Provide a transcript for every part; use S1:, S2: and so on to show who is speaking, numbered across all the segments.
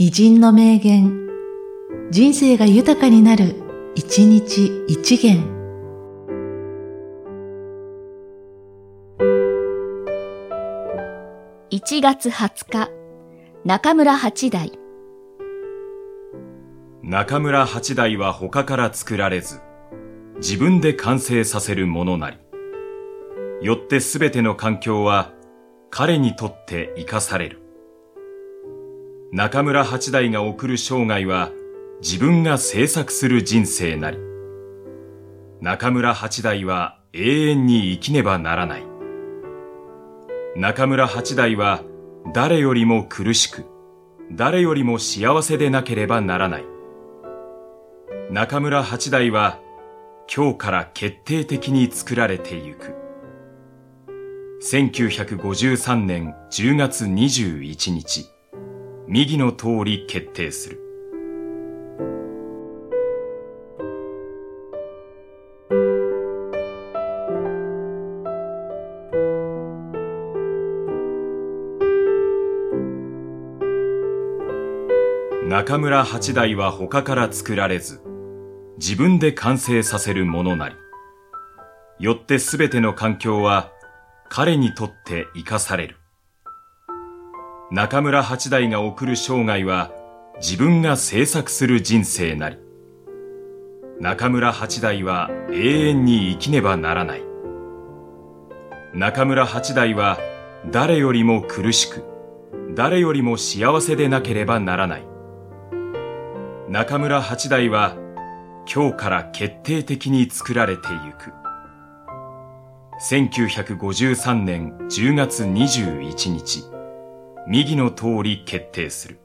S1: 偉人の名言、人生が豊かになる、一日一元。
S2: 1月20日、中村八大。
S3: 中村八大は他から作られず、自分で完成させるものなり。よってすべての環境は彼にとって生かされる。中村八大が送る生涯は自分が制作する人生なり。中村八大は永遠に生きねばならない。中村八大は誰よりも苦しく、誰よりも幸せでなければならない。中村八大は今日から決定的に作られてゆく。1953年10月21日、右の通り決定する。中村八大は他から作られず、自分で完成させるものなり。よってすべての環境は彼にとって生かされる。中村八大が送る生涯は自分が制作する人生なり。中村八大は永遠に生きねばならない。中村八大は誰よりも苦しく、誰よりも幸せでなければならない。中村八大は今日から決定的に作られてゆく。1953年10月21日、右の通り決定する。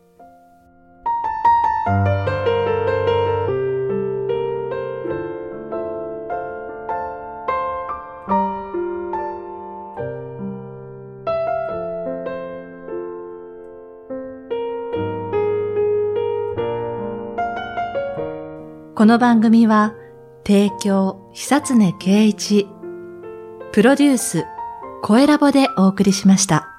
S1: この番組は、提供、久常圭一、プロデュース、声ラボでお送りしました。